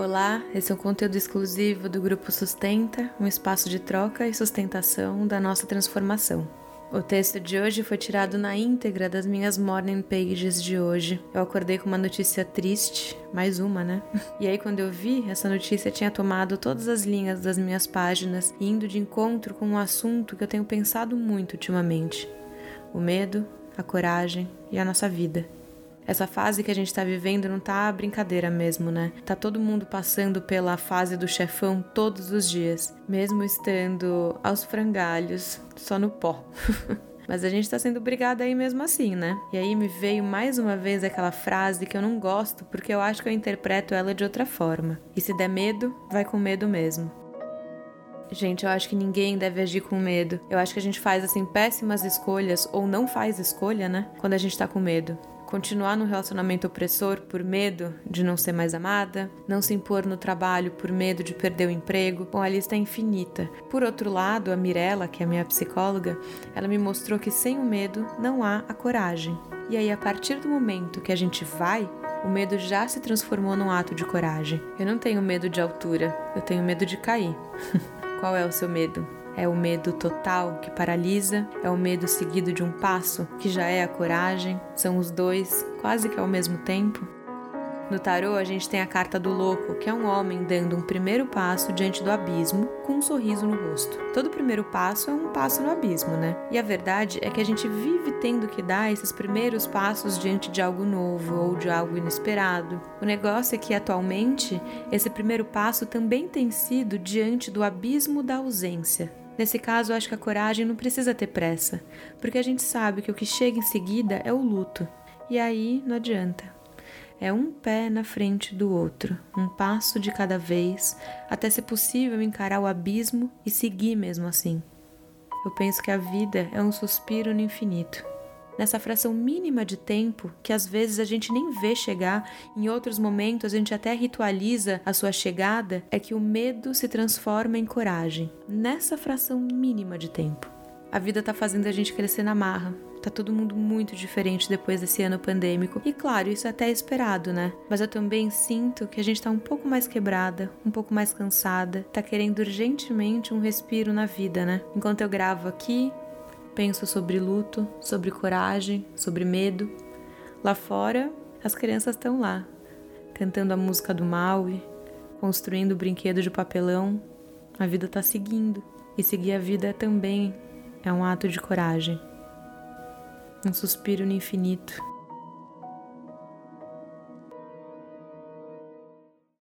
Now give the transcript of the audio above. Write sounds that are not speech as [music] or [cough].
Olá, esse é um conteúdo exclusivo do Grupo Sustenta, um espaço de troca e sustentação da nossa transformação. O texto de hoje foi tirado na íntegra das minhas morning pages de hoje. Eu acordei com uma notícia triste, mais uma, né? [laughs] E aí, quando eu vi, essa notícia tinha tomado todas as linhas das minhas páginas, indo de encontro com um assunto que eu tenho pensado muito ultimamente: o medo, a coragem e a nossa vida. Essa fase que a gente tá vivendo não tá brincadeira mesmo, né? Tá todo mundo passando pela fase do chefão todos os dias, mesmo estando aos frangalhos, só no pó. [laughs] Mas a gente tá sendo obrigada aí mesmo assim, né? E aí me veio mais uma vez aquela frase que eu não gosto porque eu acho que eu interpreto ela de outra forma. E se der medo, vai com medo mesmo. Gente, eu acho que ninguém deve agir com medo. Eu acho que a gente faz assim péssimas escolhas ou não faz escolha, né? Quando a gente tá com medo continuar no relacionamento opressor por medo de não ser mais amada, não se impor no trabalho por medo de perder o emprego. Bom, a lista é infinita. Por outro lado, a Mirella, que é a minha psicóloga, ela me mostrou que sem o medo não há a coragem. E aí, a partir do momento que a gente vai, o medo já se transformou num ato de coragem. Eu não tenho medo de altura, eu tenho medo de cair. [laughs] Qual é o seu medo? É o medo total que paralisa, é o medo seguido de um passo que já é a coragem, são os dois quase que ao mesmo tempo. No tarô, a gente tem a carta do louco, que é um homem dando um primeiro passo diante do abismo com um sorriso no rosto. Todo primeiro passo é um passo no abismo, né? E a verdade é que a gente vive tendo que dar esses primeiros passos diante de algo novo ou de algo inesperado. O negócio é que atualmente esse primeiro passo também tem sido diante do abismo da ausência. Nesse caso, acho que a coragem não precisa ter pressa, porque a gente sabe que o que chega em seguida é o luto. E aí não adianta. É um pé na frente do outro, um passo de cada vez, até ser possível encarar o abismo e seguir mesmo assim. Eu penso que a vida é um suspiro no infinito nessa fração mínima de tempo que às vezes a gente nem vê chegar, em outros momentos a gente até ritualiza a sua chegada, é que o medo se transforma em coragem, nessa fração mínima de tempo. A vida tá fazendo a gente crescer na marra. Tá todo mundo muito diferente depois desse ano pandêmico. E claro, isso é até é esperado, né? Mas eu também sinto que a gente tá um pouco mais quebrada, um pouco mais cansada, tá querendo urgentemente um respiro na vida, né? Enquanto eu gravo aqui, Penso sobre luto, sobre coragem, sobre medo. Lá fora, as crianças estão lá, cantando a música do Maui, construindo o brinquedo de papelão. A vida está seguindo, e seguir a vida também é um ato de coragem. Um suspiro no infinito.